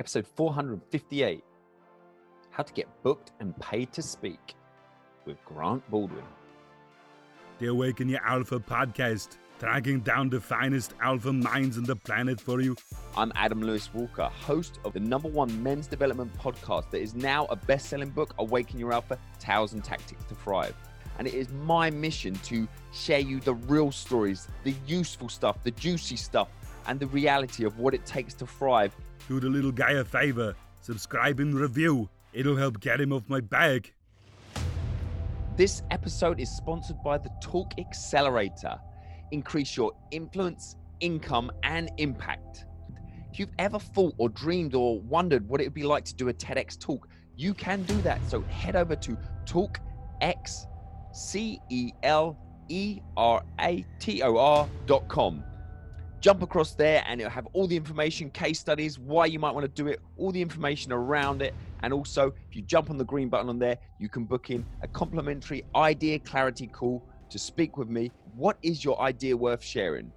episode 458 How to Get Booked and Paid to Speak with Grant Baldwin. The Awaken Your Alpha podcast, tracking down the finest alpha minds on the planet for you. I'm Adam Lewis Walker, host of the number one men's development podcast that is now a best selling book, Awaken Your Alpha Tales and Tactics to Thrive. And it is my mission to share you the real stories, the useful stuff, the juicy stuff, and the reality of what it takes to thrive Do the little guy a favor, subscribe and review. It'll help get him off my back. This episode is sponsored by the Talk Accelerator. Increase your influence, income, and impact. If you've ever thought or dreamed or wondered what it would be like to do a TEDx talk, you can do that. So head over to talkx, C E L E R A T O R.com. Jump across there and it'll have all the information, case studies, why you might want to do it, all the information around it. And also, if you jump on the green button on there, you can book in a complimentary idea clarity call to speak with me. What is your idea worth sharing?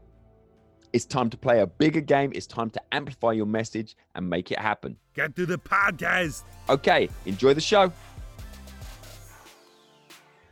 It's time to play a bigger game. It's time to amplify your message and make it happen. Get to the podcast. Okay, enjoy the show.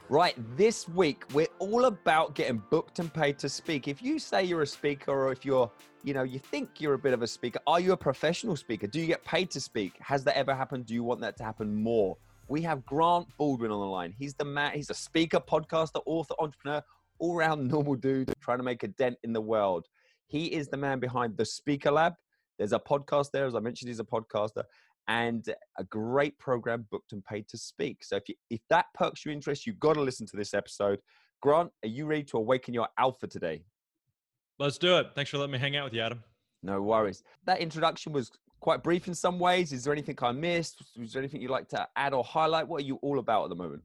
Right, this week we're all about getting booked and paid to speak. If you say you're a speaker or if you're, you know, you think you're a bit of a speaker, are you a professional speaker? Do you get paid to speak? Has that ever happened? Do you want that to happen more? We have Grant Baldwin on the line. He's the man, he's a speaker, podcaster, author, entrepreneur, all round normal dude trying to make a dent in the world. He is the man behind the Speaker Lab. There's a podcast there, as I mentioned, he's a podcaster and a great program booked and paid to speak. So if you, if that perks your interest, you've got to listen to this episode. Grant, are you ready to awaken your alpha today? Let's do it. Thanks for letting me hang out with you, Adam. No worries. That introduction was quite brief in some ways. Is there anything I missed? Is there anything you'd like to add or highlight? What are you all about at the moment?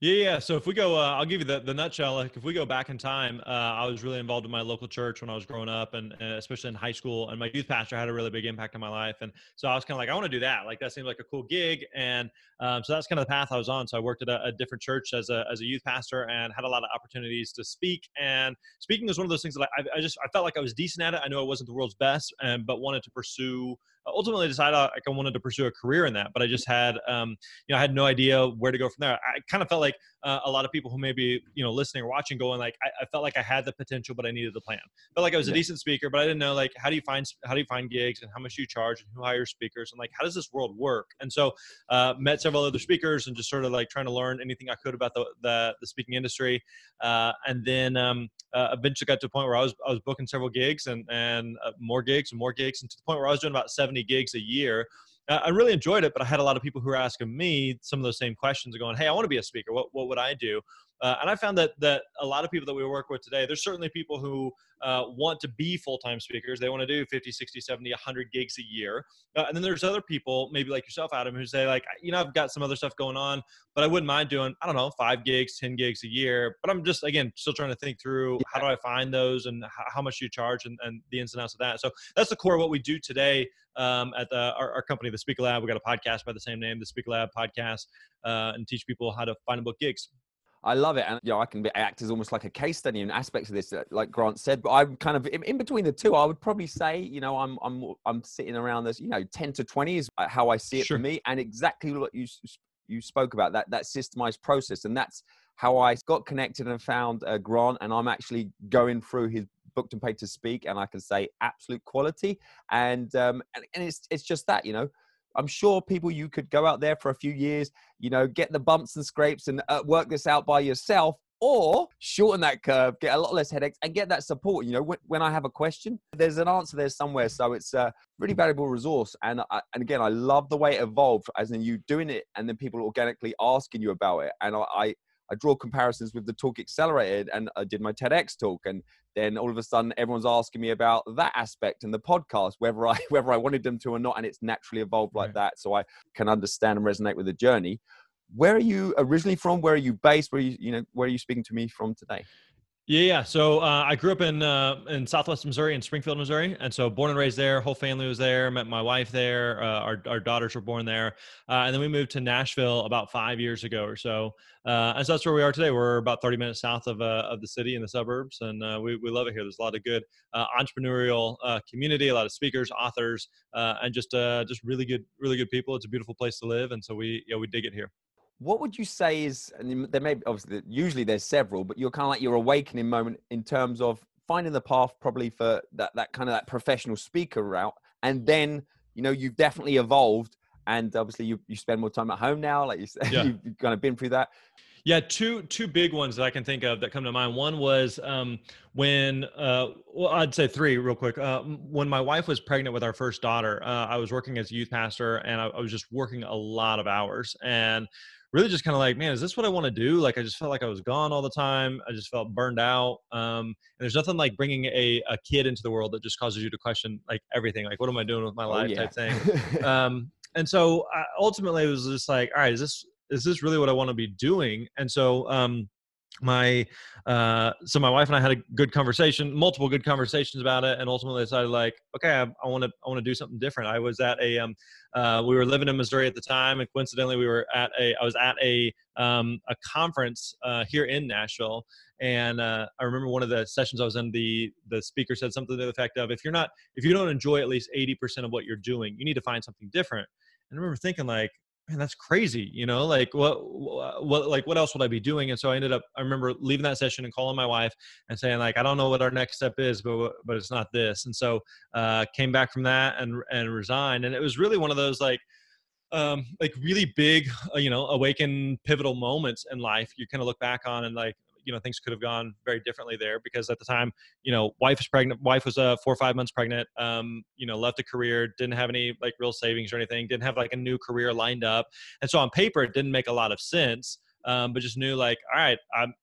Yeah, yeah. So if we go, uh, I'll give you the, the nutshell. Like if we go back in time, uh, I was really involved in my local church when I was growing up, and, and, especially in high school. And my youth pastor had a really big impact on my life. And so I was kind of like, I want to do that. Like that seems like a cool gig. And um, so that's kind of the path I was on. So I worked at a, a, different church as a as a youth pastor and had a lot of opportunities to speak. And speaking was one of those things that I, I just I felt like I was decent at it. I know I wasn't the world's best, and but wanted to pursue ultimately decided like I wanted to pursue a career in that, but I just had, um, you know, I had no idea where to go from there. I kind of felt like uh, a lot of people who may be, you know, listening or watching going like, I, I, felt like I had the potential, but I needed the plan. Felt like I was a decent speaker, but I didn't know like, how do you find, how do you find gigs and how much you charge and who hires speakers and like, how does this world work? And so, uh, met several other speakers and just sort of like trying to learn anything I could about the, the, the speaking industry. Uh, and then, um, uh, eventually got to a point where I was, I was booking several gigs and, and uh, more gigs and more gigs and to the point where I was doing about 70 gigs a year I really enjoyed it, but I had a lot of people who were asking me some of those same questions, going, "Hey, I want to be a speaker. What what would I do?" Uh, and I found that that a lot of people that we work with today, there's certainly people who uh, want to be full-time speakers. They want to do 50, 60, 70, 100 gigs a year. Uh, and then there's other people, maybe like yourself, Adam, who say like, you know, I've got some other stuff going on, but I wouldn't mind doing, I don't know, five gigs, 10 gigs a year. But I'm just, again, still trying to think through how do I find those and how, how much do you charge and, and the ins and outs of that. So that's the core of what we do today um, at the, our, our, company, the Speaker Lab. We got a podcast by the same name, the Speaker Lab podcast, uh, and teach people how to find and book gigs. I love it, and you know, I can act as almost like a case study in aspects of this, like Grant said. But I'm kind of in, in, between the two. I would probably say, you know, I'm I'm I'm sitting around this, you know, ten to twenty is how I see it sure. for me, and exactly what you you spoke about that that systemized process, and that's how I got connected and found uh, Grant, and I'm actually going through his booked and paid to speak, and I can say absolute quality, and um, and, and it's it's just that, you know I'm sure people you could go out there for a few years, you know, get the bumps and scrapes and uh, work this out by yourself, or shorten that curve, get a lot less headaches, and get that support. You know, when, when I have a question, there's an answer there somewhere. So it's a really valuable resource. And I, and again, I love the way it evolved, as in you doing it, and then people organically asking you about it. And I, I I draw comparisons with the Talk Accelerator and I did my TEDx talk. And then all of a sudden everyone's asking me about that aspect and the podcast, whether I whether I wanted them to or not. And it's naturally evolved like right. that. So I can understand and resonate with the journey. Where are you originally from? Where are you based? Where are you, you know, where are you speaking to me from today? Yeah, yeah. So uh, I grew up in uh, in Southwest Missouri, in Springfield, Missouri, and so born and raised there. Whole family was there. Met my wife there. Uh, our our daughters were born there, uh, and then we moved to Nashville about five years ago or so. Uh, and so that's where we are today. We're about 30 minutes south of uh, of the city in the suburbs, and we we love it here. There's a lot of good entrepreneurial community, a lot of speakers, authors, and just just really good really good people. It's a beautiful place to live, and so we yeah we dig it here what would you say is and there may be obviously usually there's several but you're kind of like your awakening moment in terms of finding the path probably for that that kind of that professional speaker route and then you know you've definitely evolved and obviously you, you spend more time at home now like you said yeah. you've kind of been through that yeah, two two big ones that I can think of that come to mind. One was um, when, uh, well, I'd say three real quick. Uh, when my wife was pregnant with our first daughter, uh, I was working as a youth pastor, and I, I was just working a lot of hours, and really just kind of like, man, is this what I want to do? Like, I just felt like I was gone all the time. I just felt burned out. Um, and there's nothing like bringing a, a kid into the world that just causes you to question like everything. Like, what am I doing with my oh, life? Oh, yeah. Type thing. um, and so I, ultimately, it was just like, all right, is this is this really what I want to be doing? And so um, my uh so my wife and i had a good conversation multiple good conversations about it and ultimately decided like okay i want to i want to do something different. I was at a um uh we were living in missouri at the time and coincidentally we were at a i was at a um a conference uh here in nashville and uh, i remember one of the sessions i was in the the speaker said something to the effect of if you're not if you don't enjoy at least 80% of what you're doing you need to find something different. And i remember thinking like man, that's crazy. You know, like what, what, like what else would I be doing? And so I ended up, I remember leaving that session and calling my wife and saying like, I don't know what our next step is, but, but it's not this. And so, uh, came back from that and, and resigned. And it was really one of those like, um, like really big, uh, you know, awaken pivotal moments in life. You kind of look back on and like, you know things could have gone very differently there because at the time you know wife was pregnant wife was uh, four or five months pregnant um, you know left a career didn't have any like real savings or anything didn't have like a new career lined up and so on paper it didn't make a lot of sense um, but just knew like all right i'm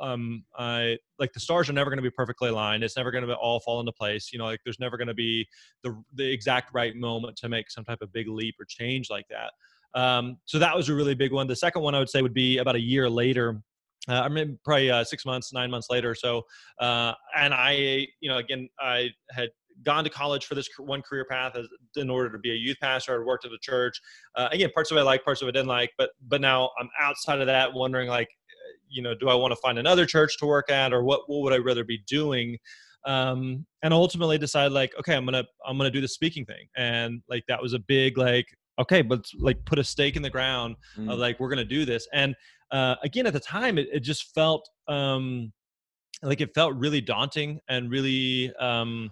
um, I like the stars are never going to be perfectly aligned. It's never going to all fall into place. You know, like there's never going to be the the exact right moment to make some type of big leap or change like that. Um, so that was a really big one. The second one I would say would be about a year later uh, I mean, probably uh, six months, nine months later or so. Uh, and I, you know, again, I had gone to college for this one career path as, in order to be a youth pastor. I'd worked at a church. Uh, again, parts of it I like, parts of it I didn't like. But but now I'm outside of that, wondering like, you know, do I want to find another church to work at, or what what would I rather be doing? Um, and ultimately decided like, okay, I'm gonna I'm gonna do the speaking thing, and like that was a big like, okay, but like put a stake in the ground mm. of like we're gonna do this, and uh, again at the time it, it just felt um, like it felt really daunting and really um,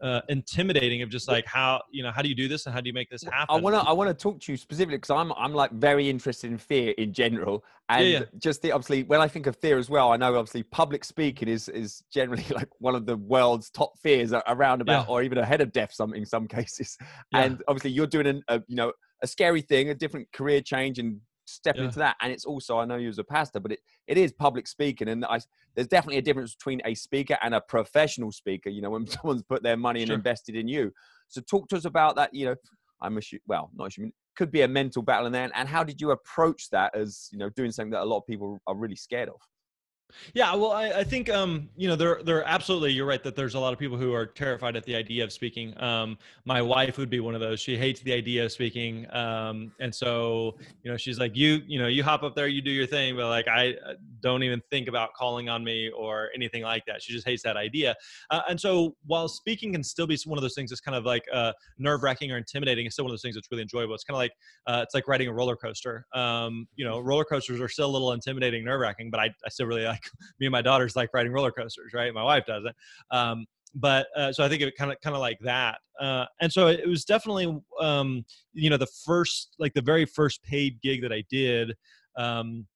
uh, intimidating of just like how you know how do you do this and how do you make this happen i want to i want to talk to you specifically because i'm i'm like very interested in fear in general and yeah, yeah. just the obviously when i think of fear as well i know obviously public speaking is is generally like one of the world's top fears around about yeah. or even ahead of death some in some cases and obviously you're doing an, a you know a scary thing a different career change and stepping yeah. into that. And it's also, I know you as a pastor, but it, it is public speaking. And I, there's definitely a difference between a speaker and a professional speaker, you know, when someone's put their money and invested in you. So talk to us about that, you know, I'm assuming, well, not assuming, could be a mental battle in there. And how did you approach that as, you know, doing something that a lot of people are really scared of? Yeah, well, I, I, think um, you know there there absolutely you're right that there's a lot of people who are terrified at the idea of speaking. Um, my wife would be one of those. She hates the idea of speaking, um, and so you know she's like you you know you hop up there, you do your thing, but like I uh, don't even think about calling on me or anything like that. She just hates that idea. Uh, and so while speaking can still be one of those things that's kind of like uh, nerve wracking or intimidating, it's still one of those things that's really enjoyable. It's kind of like uh, it's like riding a roller coaster. Um, you know, roller coasters are still a little intimidating, nerve wracking, but I, I still really like me and my daughters like riding roller coasters, right? My wife doesn't. Um, but uh, so I think it kind of kind of like that. Uh, and so it was definitely um, you know the first like the very first paid gig that I did. Um,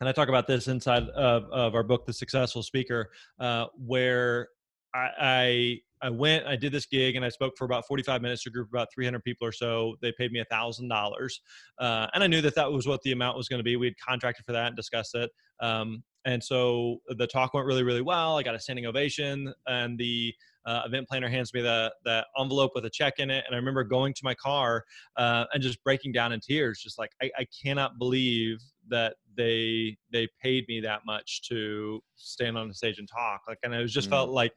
and I talk about this inside of, of our book, The Successful Speaker, uh, where I, I I went, I did this gig, and I spoke for about 45 minutes to a group of about 300 people or so. They paid me a thousand uh, dollars, and I knew that that was what the amount was going to be. We had contracted for that and discussed it. Um, and so the talk went really, really well. I got a standing ovation, and the uh, event planner hands me the the envelope with a check in it. And I remember going to my car uh, and just breaking down in tears, just like I, I cannot believe that they they paid me that much to stand on the stage and talk. Like, and it was just mm. felt like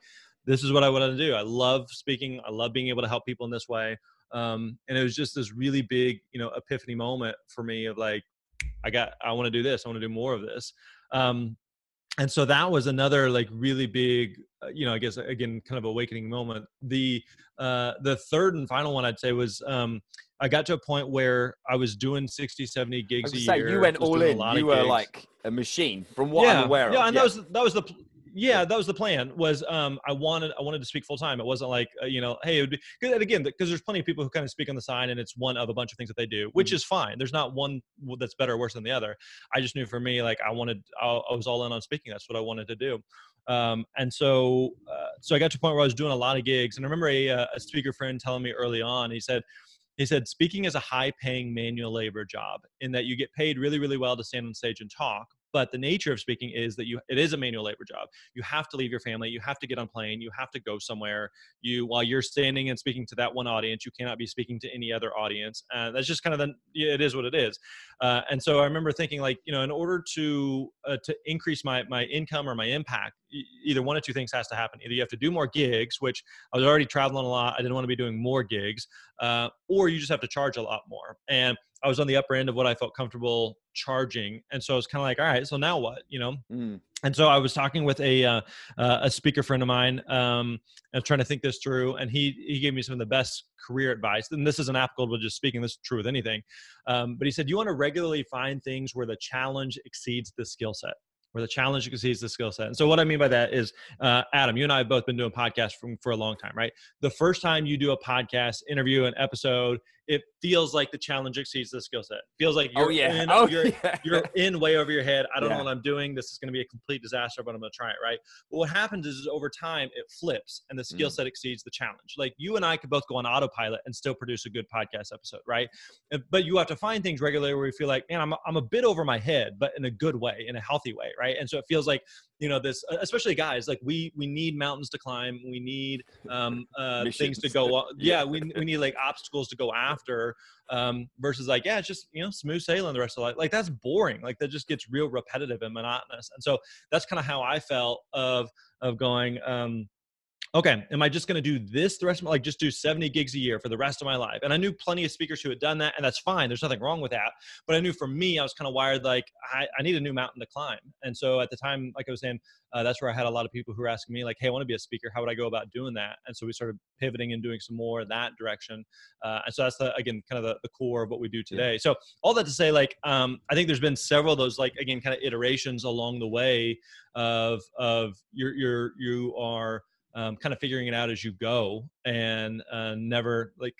this is what I wanted to do. I love speaking. I love being able to help people in this way. Um, and it was just this really big, you know, epiphany moment for me of like, I got, I want to do this. I want to do more of this. Um, and so that was another like really big uh, you know i guess again kind of awakening moment. The uh the third and final one i'd say was um i got to a point where i was doing 60 70 gigs a say, year you went all in. you were gigs. like a machine from what yeah, i'm aware yeah, of. yeah and that was that was the yeah that was the plan was um i wanted i wanted to speak full time it wasn't like uh, you know hey it would be and again because there's plenty of people who kind of speak on the side and it's one of a bunch of things that they do which mm-hmm. is fine. There's not one that's better or worse than the other. I just knew for me like i wanted i, I was all in on speaking. That's what i wanted to do. Um, and so uh, so i got to a point where i was doing a lot of gigs and i remember a, uh, a speaker friend telling me early on he said he said speaking is a high paying manual labor job in that you get paid really really well to stand on stage and talk but the nature of speaking is that you it is a manual labor job. You have to leave your family you have to get on plane you have to go somewhere. You while you're standing and speaking to that one audience you cannot be speaking to any other audience and that's just kind of the it is what it is. Uh, and so i remember thinking like you know in order to uh, to increase my my income or my impact either one of two things has to happen either you have to do more gigs which i was already traveling a lot i didn't want to be doing more gigs uh, or you just have to charge a lot more and I was on the upper end of what I felt comfortable charging, and so I was kind of like, all right, so now what, you know? Mm. And so I was talking with a uh, uh, a speaker friend of mine, um, and trying to think this through, and he he gave me some of the best career advice. And this isn't applicable to just speaking; this is true with anything. Um, but he said, you want to regularly find things where the challenge exceeds the skill set where the challenge exceeds the skill set. And so what I mean by that is, uh, Adam, you and I have both been doing podcasts from, for a long time, right? The first time you do a podcast interview, an episode, it feels like the challenge exceeds the skill set. Feels like oh, you're, oh, yeah. in, oh, you're, yeah. you're in way over your head. I don't yeah. know what I'm doing. This is going to be a complete disaster, but I'm going to try it, right? But what happens is, is over time, it flips and the skill mm. set exceeds the challenge. Like you and I could both go on autopilot and still produce a good podcast episode, right? But you have to find things regularly where you feel like, man, I'm, I'm a bit over my head, but in a good way, in a healthy way, right? And so it feels like you know this especially guys like we we need mountains to climb we need um uh things to go yeah. we, we need like obstacles to go after um versus like yeah it's just you know smooth sailing the rest of life like that's boring like that just gets real repetitive and monotonous and so that's kind of how i felt of of going um okay, am I just going to do this the rest of my like just do 70 gigs a year for the rest of my life? And I knew plenty of speakers who had done that, and that's fine. There's nothing wrong with that. But I knew for me, I was kind of wired like I, I need a new mountain to climb. And so at the time, like I was saying, uh, that's where I had a lot of people who were asking me like, hey, I want to be a speaker. How would I go about doing that? And so we started pivoting and doing some more that direction. Uh, and so that's the, again kind of the, the core of what we do today. Yeah. So all that to say, like um, I think there's been several of those like again kind of iterations along the way of of you're you're you are um, kind of figuring it out as you go and uh, never like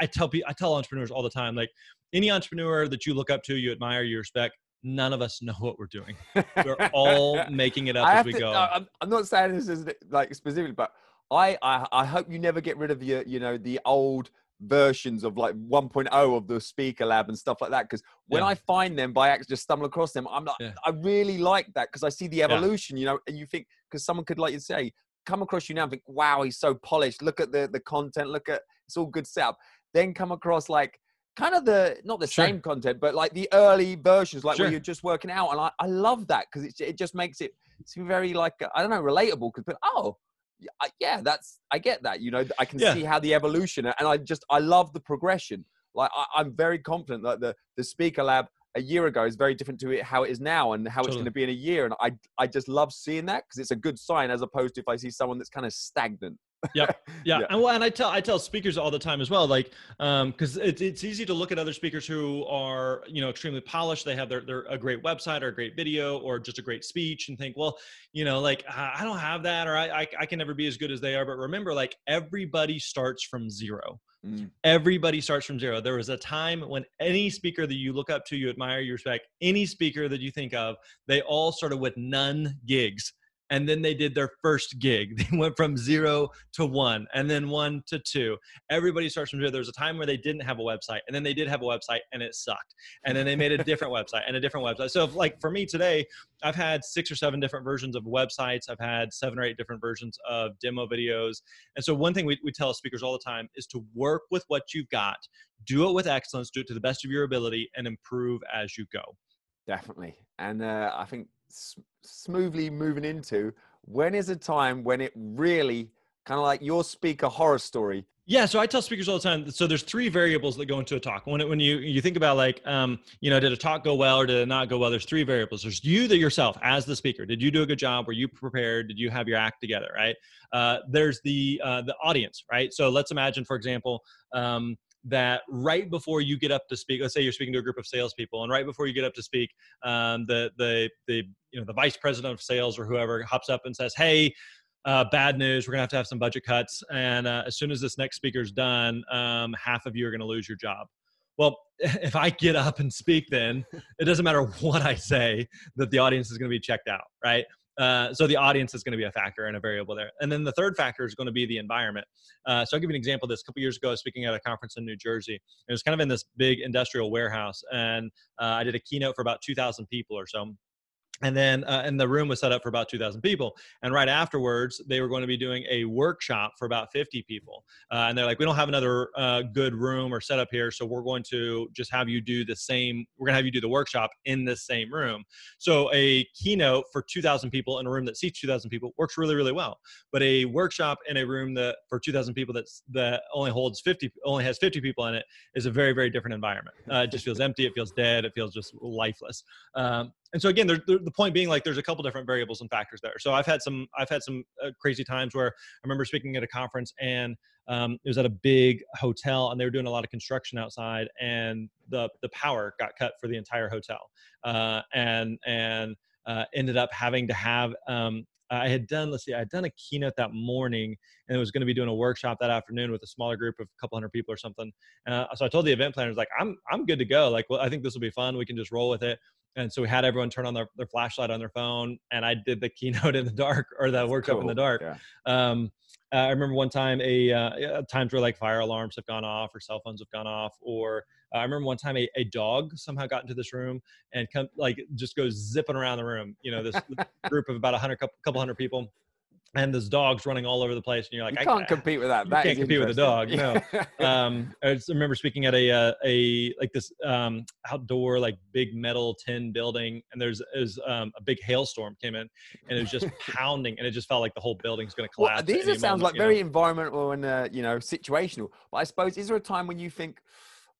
I tell people, I tell entrepreneurs all the time, like any entrepreneur that you look up to, you admire, you respect, none of us know what we're doing. We're all making it up as we to, go. I'm, I'm not saying this is like specifically, but I, I, I hope you never get rid of your, you know, the old versions of like 1.0 of the speaker lab and stuff like that because when yeah. i find them by accident just stumble across them i'm like yeah. i really like that because i see the evolution yeah. you know and you think because someone could like you say come across you now and think, wow, he's so polished. Look at the the content. Look at it's all good setup. Then come across like kind of the not the sure. same content, but like the early versions, like sure. where you're just working out, and I, I love that because it it just makes it seem very like I don't know relatable. Because oh yeah, that's I get that. You know, I can yeah. see how the evolution, and I just I love the progression. Like I, am very confident that the the speaker lab a year ago is very different to it, how it is now and how totally. it's going to be in a year. And I, I just love seeing that because it's a good sign as opposed to if I see someone that's kind of stagnant. yeah, yeah, and well, and I tell I tell speakers all the time as well, like, um, because it's it's easy to look at other speakers who are you know extremely polished. They have their their a great website or a great video or just a great speech, and think, well, you know, like I don't have that, or I I, I can never be as good as they are. But remember, like everybody starts from zero. Mm. Everybody starts from zero. There was a time when any speaker that you look up to, you admire, you respect, any speaker that you think of, they all started with none gigs. And then they did their first gig. They went from zero to one, and then one to two. Everybody starts from zero. There was a time where they didn't have a website, and then they did have a website, and it sucked. And then they made a different website and a different website. So, if, like for me today, I've had six or seven different versions of websites. I've had seven or eight different versions of demo videos. And so, one thing we, we tell speakers all the time is to work with what you've got, do it with excellence, do it to the best of your ability, and improve as you go. Definitely. And uh, I think s- smoothly moving into when is a time when it really kind of like your speaker horror story yeah, so I tell speakers all the time. So there's three variables that go into a talk. When it, when you you think about like, um, you know, did a talk go well or did it not go well? There's three variables. There's you, that yourself, as the speaker. Did you do a good job? Were you prepared? Did you have your act together? Right. Uh, there's the uh, the audience. Right. So let's imagine, for example, um, that right before you get up to speak, let's say you're speaking to a group of salespeople, and right before you get up to speak, um, the the the you know the vice president of sales or whoever hops up and says, "Hey." uh, bad news. We're gonna have to have some budget cuts, and uh, as soon as this next speaker's done, um, half of you are gonna lose your job. Well, if I get up and speak, then it doesn't matter what I say that the audience is gonna be checked out, right? Uh, so the audience is going to be a factor and a variable there. And then the third factor is going to be the environment. Uh, so I'll give you an example of this. A couple years ago, I was speaking at a conference in New Jersey. It was kind of in this big industrial warehouse, and uh, I did a keynote for about 2,000 people or so and then uh, and the room was set up for about 2000 people and right afterwards they were going to be doing a workshop for about 50 people. Uh, and they're like we don't have another uh, good room or setup here so we're going to just have you do the same we're going to have you do the workshop in this same room. So a keynote for 2000 people in a room that seats 2000 people works really really well. But a workshop in a room that for 2000 people that's that only holds 50 only has 50 people in it is a very very different environment. Uh, it just feels empty it feels dead it feels just lifeless. Um, and so again, there, the point being like there's a couple different variables and factors there. So I've had some I've had some uh, crazy times where I remember speaking at a conference and um, it was at a big hotel and they were doing a lot of construction outside and the the power got cut for the entire hotel uh, and and uh, ended up having to have um, I had done, let's see, I had done a keynote that morning and it was going to be doing a workshop that afternoon with a smaller group of a couple hundred people or something. Uh, so I told the event planners, like, I'm, I'm good to go. Like, well, I think this will be fun. We can just roll with it. And so we had everyone turn on their, their flashlight on their phone and I did the keynote in the dark or the workshop cool. in the dark. Yeah. Um, uh, I remember one time a uh, times where like fire alarms have gone off or cell phones have gone off, or uh, I remember one time a, a dog somehow got into this room and come like just goes zipping around the room. You know, this group of about a hundred couple, couple hundred people and there's dogs running all over the place, and you're like, you can't I, compete with that. You that can't compete with a dog. No. um, I remember speaking at a uh, a like this um, outdoor like big metal tin building, and there's is um, a big hailstorm came in, and it was just pounding, and it just felt like the whole building's going to collapse. Well, these are sounds like very know? environmental and uh, you know situational. But I suppose is there a time when you think?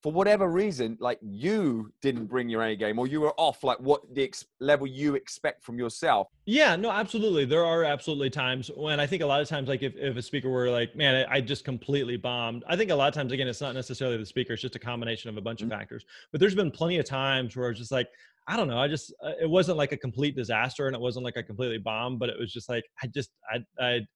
For whatever reason, like you didn't bring your A game or you were off like what the ex- level you expect from yourself. Yeah, no, absolutely. There are absolutely times when I think a lot of times, like if, if a speaker were like, man, I just completely bombed. I think a lot of times, again, it's not necessarily the speaker, it's just a combination of a bunch mm-hmm. of factors. But there's been plenty of times where it's just like, I don't know. I just, uh, it wasn't like a complete disaster and it wasn't like a completely bomb, but it was just like, I just, I, I,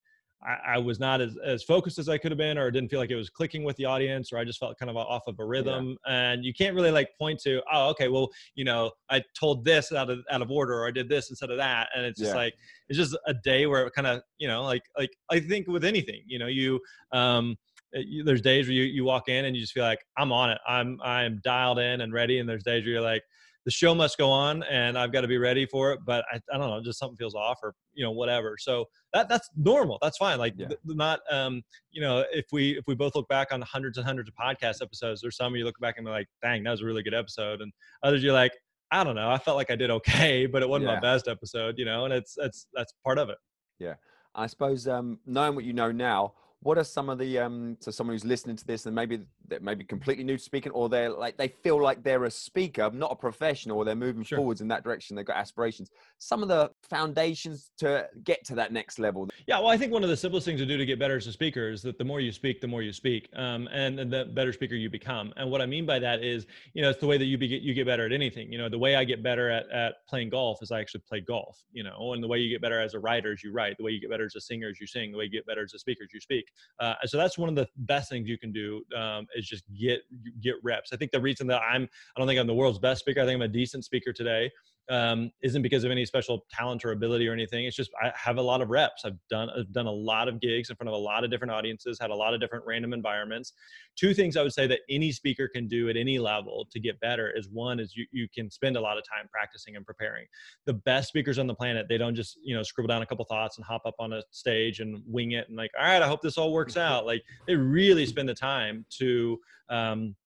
I, I, was not as, as focused as I could have been, or didn't feel like it was clicking with the audience, or I just felt kind of off of a rhythm. Yeah. And you can't really like point to, oh, okay, well, you know, I told this out of out of order, or I did this instead of that, and it's just yeah. like it's just a day where it kind of, you know, like like I think with anything, you know, you um, eh, you, there's days where you, you walk in and you just feel like I'm on it, I'm I'm dialed in and ready, and there's days where you're like the show must go on and I've got to be ready for it. But I, I don't know, just something feels off or, you know, whatever. So that that's normal. That's fine. Like yeah. th- not, um, you know, if we, if we both look back on hundreds and hundreds of podcast episodes, there's some of you look back and be like, dang, that was a really good episode. And others you're like, I don't know. I felt like I did okay, but it wasn't yeah. my best episode, you know, and it's, that's, that's part of it. Yeah. I suppose, um, knowing what you know now, what are some of the um so someone who's listening to this and maybe that maybe completely new to speaking or they're like they feel like they're a speaker not a professional or they're moving sure. forwards in that direction they've got aspirations. Some of the foundations to get to that next level. Yeah well i think one of the simplest things to do to get better as a speaker is that the more you speak the more you speak um, and, and the better speaker you become. And what i mean by that is you know it's the way that you get you get better at anything. You know the way i get better at, at playing golf is i actually play golf you know and the way you get better as a writer is you write. The way you get better as a singer is you sing. The way you get better as a speaker is you speak uh, so that's one of the best things you can do um, is just get get reps. I think the reason that I'm I don't think I'm the world's best speaker. I think I'm a decent speaker today. Um, isn't because of any special talent or ability or anything. It's just I have a lot of reps. I've done I've done a lot of gigs in front of a lot of different audiences, had a lot of different random environments. Two things I would say that any speaker can do at any level to get better is one is you you can spend a lot of time practicing and preparing. The best speakers on the planet, they don't just you know scribble down a couple thoughts and hop up on a stage and wing it and like all right, I hope this all works out. Like they really spend the time to um,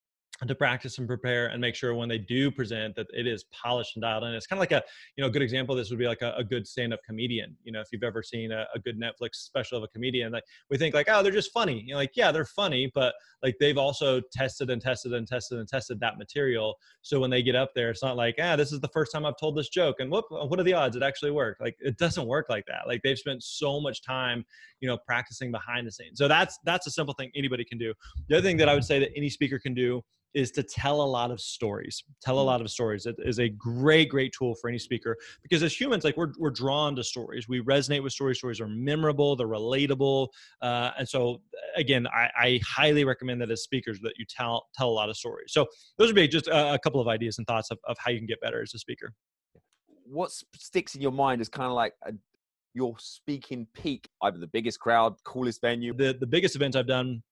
to practice and prepare and make sure when they do present that it is polished and dialed in. It's kind of like a, you know, a good example. This would be like a, a good stand-up comedian. You know, if you've ever seen a, a, good Netflix special of a comedian, like we think like, oh, they're just funny. You know, like yeah, they're funny, but like they've also tested and tested and tested and tested that material. So when they get up there, it's not like, ah, this is the first time I've told this joke, and whoop, what are the odds it actually worked? Like it doesn't work like that. Like they've spent so much time, you know, practicing behind the scenes. So that's that's a simple thing anybody can do. The other thing that I would say that any speaker can do is to tell a lot of stories. Tell a mm. lot of stories it is a great great tool for any speaker because as humans like we're, we're drawn to stories. We resonate with stories. Stories are memorable they're relatable uh, and so again I, I, highly recommend that as speakers that you tell tell a lot of stories. So those would be just a, a couple of ideas and thoughts of, of how you can get better as a speaker. What sticks in your mind is kind of like a, your speaking peak either the biggest crowd coolest venue? The, the biggest event i've done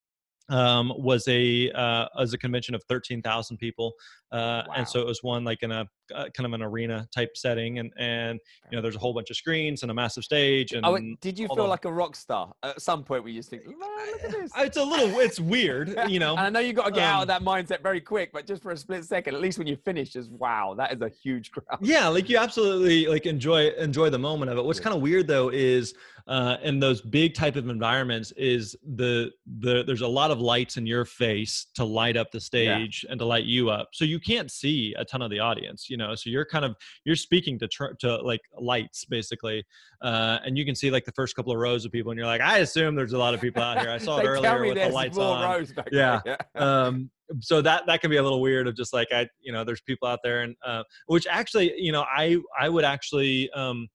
um, was a uh, as a convention of 13,000 people, uh, wow. and so it was one like in a uh, kind of an arena type setting, and and you know there's a whole bunch of screens and a massive stage. And oh, did you feel like a rock star at some point? Where you just think, look at this. It's a little, it's weird, you know. and I know you got to get um, out of um, that mindset very quick, but just for a split second, at least when you finish, just wow, that is a huge crowd. Yeah, like you absolutely like enjoy enjoy the moment of it. What's kind of weird though is uh, in those big type of environments is the the there's a lot of lights in your face to light up the stage yeah. and to light you up so you can't see a ton of the audience you know so you're kind of you're speaking to tr- to like lights basically uh, and you can see like the first couple of rows of people and you're like i assume there's a lot of people out here i saw it earlier with the lights on yeah, yeah. um, so that that can be a little weird of just like i you know there's people out there and uh, which actually you know i i would actually um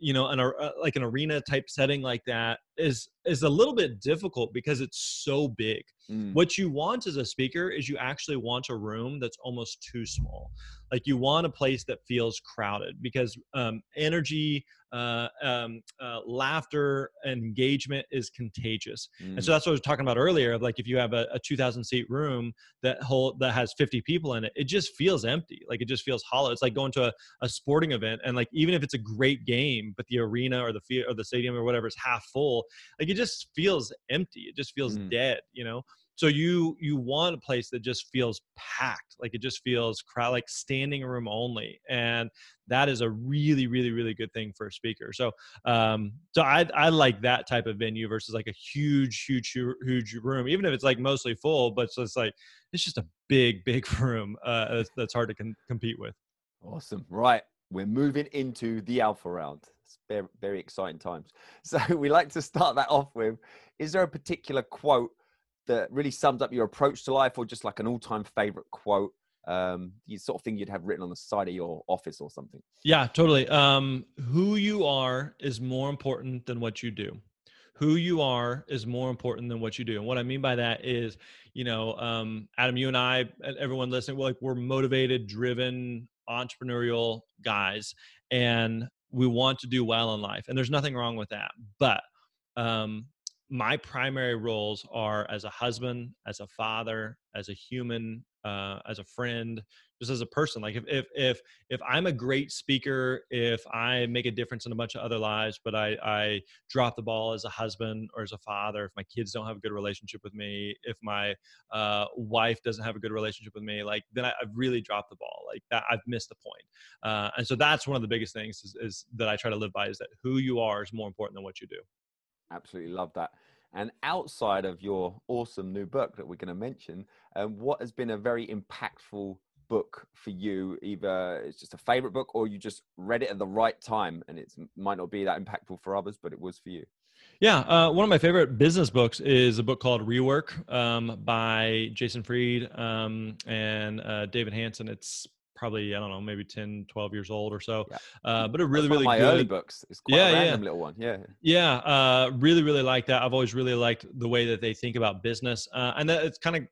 you know an uh, like an arena type setting like that is is a little bit difficult because it's so big mm. what you want as a speaker is you actually want a room that's almost too small like you want a place that feels crowded because um, energy uh, um, uh, laughter engagement is contagious mm. and so mm. that's what i was talking about earlier of like if you have a, a 2000 seat room that whole that has 50 people in it it just feels empty like it just feels hollow it's like going to a, a sporting event and like even if it's a great game but the arena or the field or the stadium or whatever is half full like it just feels empty it just feels mm. dead you know so you you want a place that just feels packed like it just feels crowd like standing room only and that is a really really really good thing for a speaker. So um so i i like that type of venue versus like a huge huge huge room even if it's like mostly full but so it's like it's just a big big room uh that's, that's hard to con- compete with. Awesome. Right we're moving into the alpha round. Very exciting times. So we like to start that off with is there a particular quote that really sums up your approach to life or just like an all-time favorite quote um you sort of thing you'd have written on the side of your office or something? Yeah totally. Um who you are is more important than what you do. Who you are is more important than what you do. And what i mean by that is you know um adam you and i and everyone listening we're like we're motivated driven entrepreneurial guys and we want to do well in life and there's nothing wrong with that. But um my primary roles are as a husband, as a father, as a human, uh, as a friend, just as a person. Like if if if if I'm a great speaker, if I make a difference in a bunch of other lives, but I I drop the ball as a husband or as a father, if my kids don't have a good relationship with me, if my uh, wife doesn't have a good relationship with me, like then I, have really dropped the ball. Like that, I've missed the point. Uh, and so that's one of the biggest things is, is that I try to live by is that who you are is more important than what you do. Absolutely love that. And outside of your awesome new book that we're going to mention, um, what has been a very impactful book for you? Either it's just a favorite book or you just read it at the right time and it might not be that impactful for others, but it was for you. Yeah, uh, one of my favorite business books is a book called Rework um, by Jason Fried um, and uh, David Hansson. It's probably I don't know maybe 10 12 years old or so yeah. uh, but a really really my good early books it's quite yeah, a random yeah. little one yeah yeah uh, really really like that I've always really liked the way that they think about business uh, and that it's kind of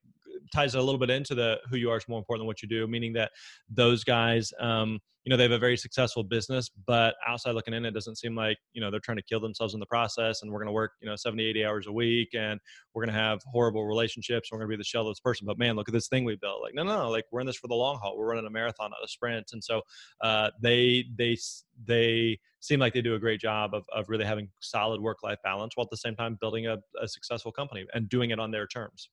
ties a little bit into the who you are is more important than what you do, meaning that those guys, um, you know, they have a very successful business, but outside looking in, it doesn't seem like, you know, they're trying to kill themselves in the process and we're going to work, you know, 70, 80 hours a week and we're going to have horrible relationships. We're going to be the shell of this person. But man, look at this thing we built. Like, no, no, no, like we're in this for the long haul. We're running a marathon, not a sprint. And so uh, they, they, they seem like they do a great job of, of really having solid work life balance while at the same time building a, a successful company and doing it on their terms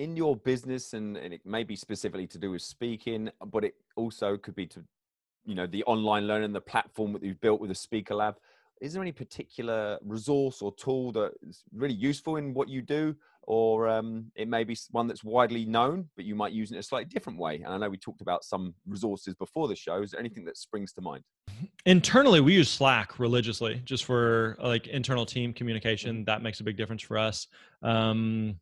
in your business and, and it may be specifically to do with speaking but it also could be to you know the online learning the platform that you've built with the speaker lab. Is there any particular resource or tool that is really useful in what you do? Or um, it may be one that's widely known but you might use it in a slightly different way. And i know we talked about some resources before the show. Is there anything that springs to mind? Internally we use slack religiously just for like internal team communication. Mm-hmm. that makes a big difference for us. Um,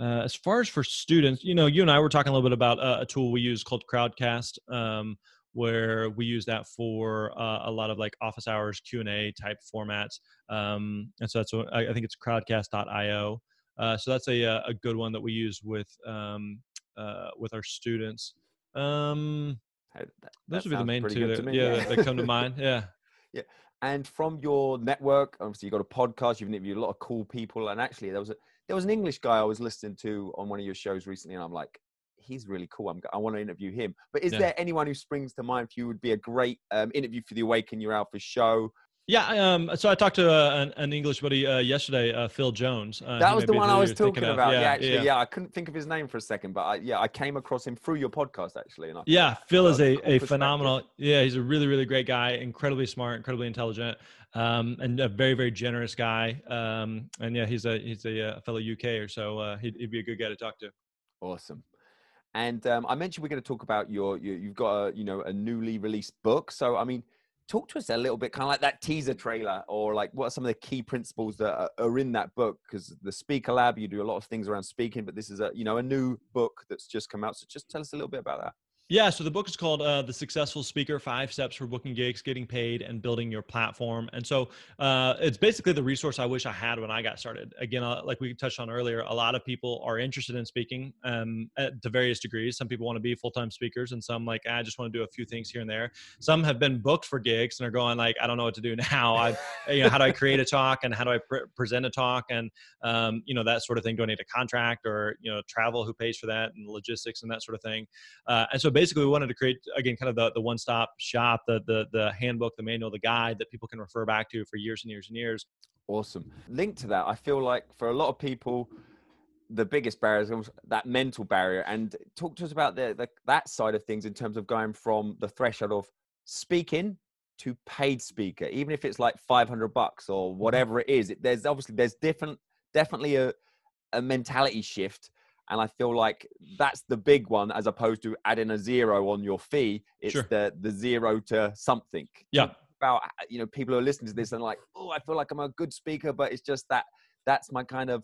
uh, as far as for students, you know, you and I were talking a little bit about uh, a tool we use called Crowdcast, um, where we use that for uh, a lot of like office hours Q and A type formats. Um, and so that's what, I, I think it's Crowdcast.io. Uh, so that's a uh, a good one that we use with um, uh, with our students. Um, that, those would be the main two that, me, yeah, yeah. that come to mind. Yeah. Yeah. And from your network, obviously you've got a podcast, you've interviewed a lot of cool people, and actually there was a there was an English guy I was listening to on one of your shows recently, and I'm like, he's really cool. I'm, i want to interview him. But is yeah. there anyone who springs to mind for you would be a great um, interview for the Awaken Your Alpha show? Yeah, um, so I talked to uh, an, an, English buddy uh, yesterday, uh, Phil Jones. Uh, that was the one I was talking about. Yeah, yeah, actually, yeah. yeah. I couldn't think of his name for a second, but I, yeah, I came across him through your podcast actually. And I yeah, Phil is a, a, phenomenal. Yeah, he's a really really great guy, incredibly smart, incredibly intelligent, um, and a very very generous guy. Um, and yeah, he's a he's a, uh, fellow UKer, so uh, he'd, he'd be a good guy to talk to. Awesome. And um, I mentioned we're going to talk about your, your you've got a you know a newly released book. So I mean talk to us a little bit kind of like that teaser trailer or like what are some of the key principles that are, in that book because the speaker lab you do a lot of things around speaking but this is a you know a new book that's just come out so just tell us a little bit about that yeah, so the book is called uh, "The Successful Speaker: Five Steps for Booking Gigs, Getting Paid, and Building Your Platform." And so uh, it's basically the resource I wish I had when I got started. Again, uh, like we touched on earlier, a lot of people are interested in speaking um, at, to various degrees. Some people want to be full-time speakers, and some like I just want to do a few things here and there. Some have been booked for gigs and are going like, I don't know what to do now. I, you know, how do I create a talk and how do I pre- present a talk and um, you know that sort of thing. Do I need a contract or you know travel? Who pays for that and logistics and that sort of thing? Uh, and so basically we wanted to create again kind of the, the one-stop shop the, the the handbook the manual the guide that people can refer back to for years and years and years. Awesome. Linked to that i feel like for a lot of people the biggest barrier is that mental barrier. And talk to us about the, the that side of things in terms of going from the threshold of speaking to paid speaker. Even if it's like 500 bucks or mm-hmm. whatever it is there's obviously there's different definitely a, a mentality shift and I feel like that's the big one as opposed to adding a zero on your fee. It's sure. the the zero to something. Yeah. About uh, you know people who are listening to this and like, oh, I feel like I'm a good speaker, but it's just that that's my kind of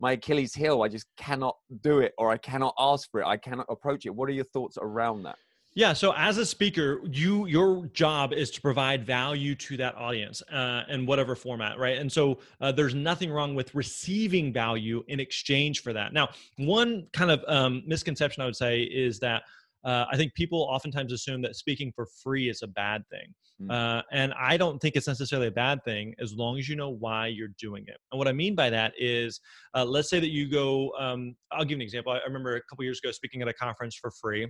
my Achilles heel. I just cannot do it, or I cannot ask for it. I cannot approach it. What are your thoughts around that? Yeah. So as a speaker, you your job is to provide value to that audience uh, in whatever format, right? And so uh, there's nothing wrong with receiving value in exchange for that. Now, one kind of um, misconception I would say is that uh, I think people oftentimes assume that speaking for free is a bad thing. Mm. Uh, and I don't think it's necessarily a bad thing as long as you know why you're doing it. And what I mean by that is, uh, let's say that you go, um, I'll give you an example. I remember a couple years ago speaking at a conference for free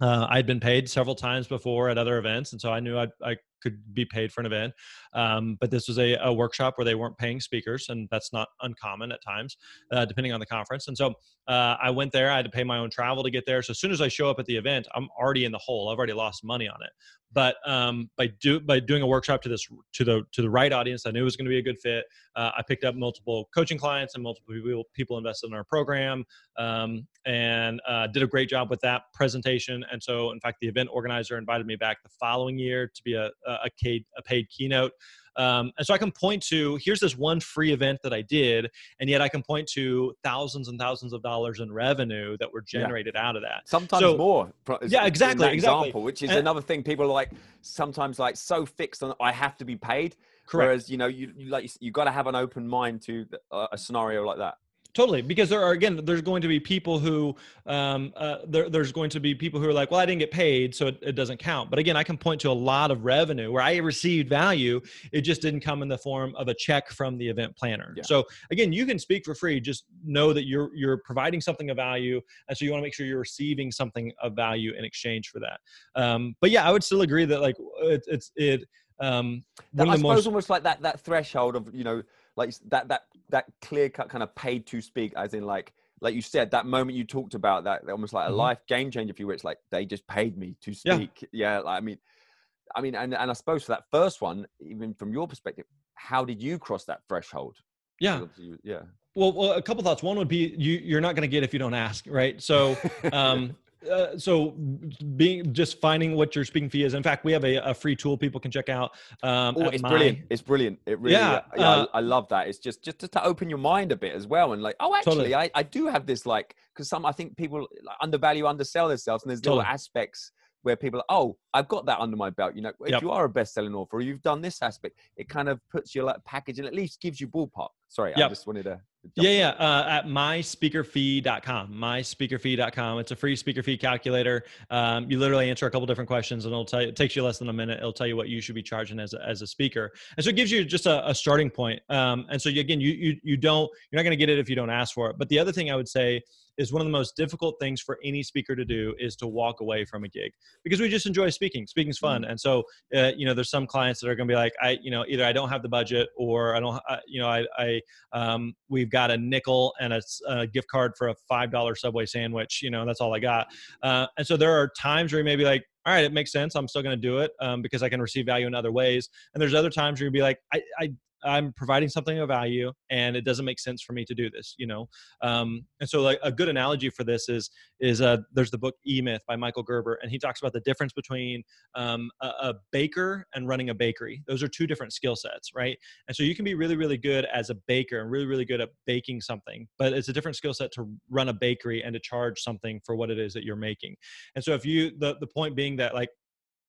uh, I'd been paid several times before at other events, and so I knew I'd, I could be paid for an event. Um, but this was a, a, workshop where they weren't paying speakers, and that's not uncommon at times, uh, depending on the conference. And so uh, I went there. I had to pay my own travel to get there. So as soon as I show up at the event, I'm already in the hole. I've already lost money on it. But um, by do by doing a workshop to this to the to the right audience, I knew it was going to be a good fit. Uh, I picked up multiple coaching clients and multiple people, people invested in our program, um, and uh, did a great job with that presentation. And so, in fact, the event organizer invited me back the following year to be a, a, paid, a paid keynote. Um, and so I can point to here's this one free event that I did, and yet I can point to thousands and thousands of dollars in revenue that were generated yeah. out of that. Sometimes so, more. Yeah, exactly. Exactly. Example, which is and, another thing people are like sometimes like so fixed on I have to be paid. Correct. Whereas you know you, you like you, got to have an open mind to uh, a scenario like that. Totally, because there are again, there's going to be people who um, uh, there, there's going to be people who are like, well, I didn't get paid, so it, it, doesn't count. But again, I can point to a lot of revenue where I received value, it just didn't come in the form of a check from the event planner. Yeah. So again, you can speak for free. Just know that you're you're providing something of value, and so you want to make sure you're receiving something of value in exchange for that. Um, but yeah, I would still agree that like it, it's it. Um, that, I suppose most, almost like that that threshold of you know like that that that clear cut kind of paid to speak, as in like like you said, that moment you talked about that almost like a mm-hmm. life game changer for you. It's like they just paid me to speak. Yeah, yeah like, I mean, I mean, and and I suppose for that first one, even from your perspective, how did you cross that threshold? Yeah, yeah. Well, well, a couple thoughts. One would be you you're not going to get if you don't ask, right? So, um, uh, so being just finding what your speaking fee is. In fact, we have a, a free tool people can check out. Um, oh, it's my, brilliant! It's brilliant. It really, yeah, yeah uh, I, I, love that. It's just just to open your mind a bit as well, and like, oh, actually, totally. I, I do have this like because some I think people undervalue, undersell themselves, and there's totally. little aspects where people are, oh, I've got that under my belt. You know, if yep. you are a best-selling author or you've done this aspect, it kind of puts your like package and at least gives you ballpark. Sorry, yep. I just wanted to. Yeah, yeah. Uh, at myspeakerfee.com, myspeakerfee.com. It's a free speaker fee calculator. Um, you literally answer a couple different questions, and it'll tell you. It takes you less than a minute. It'll tell you what you should be charging as a, as a speaker, and so it gives you just a, a starting point. Um, and so you, again, you you you don't you're not going to get it if you don't ask for it. But the other thing I would say is one of the most difficult things for any speaker to do is to walk away from a gig because we just enjoy speaking. Speaking's fun, mm-hmm. and so uh, you know, there's some clients that are going to be like, I you know, either I don't have the budget or I don't, uh, you know, I I um, we've got a nickel and a, a gift card for a five dollar Subway sandwich. You know, that's all I got. Uh, and so there are times where you may be like, all right, it makes sense. I'm still going to do it um, because I can receive value in other ways. And there's other times where you'd be like, I, I, I'm providing something of value and it doesn't make sense for me to do this, you know? Um, and so like a good analogy for this is, is uh, there's the book E-Myth by Michael Gerber. And he talks about the difference between um, a, a, baker and running a bakery. Those are two different skill sets, right? And so you can be really, really good as a baker and really, really good at baking something, but it's a different skill set to run a bakery and to charge something for what it is that you're making. And so if you, the, the point being that like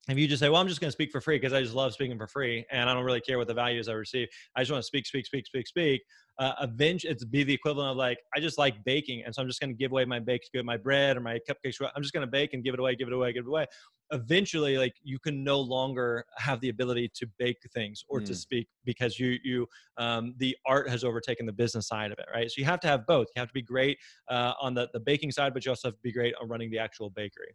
if you just say, well, I'm just going to speak for free because I just love speaking for free and I don't really care what the values I receive. I just want to speak, speak, speak, speak, speak. Uh, eventually, it's be the equivalent of like, I just like baking. And so I'm just going to give away my baked good, my bread or my cupcakes. I'm just going to bake and give it away, give it away, give it away. Eventually, like you can no longer have the ability to bake things or mm. to speak because you, you, um, the art has overtaken the business side of it, right? So you have to have both. You have to be great uh, on the, the baking side, but you also have to be great on running the actual bakery.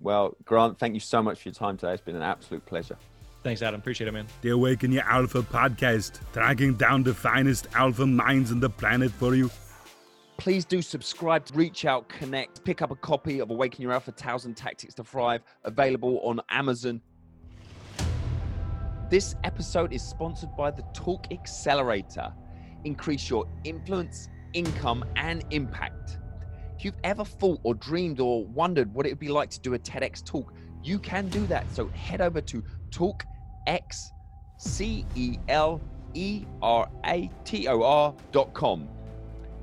Well, Grant, thank you so much for your time today. It's been an absolute pleasure. Thanks, Adam. Appreciate it, man. The Awaken Your Alpha podcast, tracking down the finest alpha minds on the planet for you. Please do subscribe, reach out, connect, pick up a copy of Awaken Your Alpha Thousand Tactics to Thrive, available on Amazon. This episode is sponsored by the Talk Accelerator. Increase your influence, income, and impact if you've ever thought or dreamed or wondered what it would be like to do a TEDx talk, you can do that. So head over to talkxcelerator.com.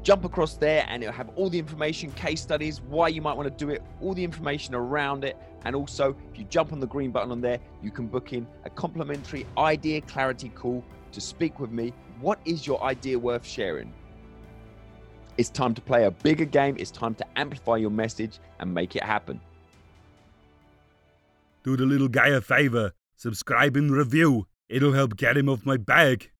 Jump across there and it'll have all the information, case studies, why you might want to do it, all the information around it. And also, if you jump on the green button on there, you can book in a complimentary idea clarity call to speak with me. What is your idea worth sharing? It's time to play a bigger game. It's time to amplify your message and make it happen. Do the little guy a favor, subscribe and review. It'll help get him off my back.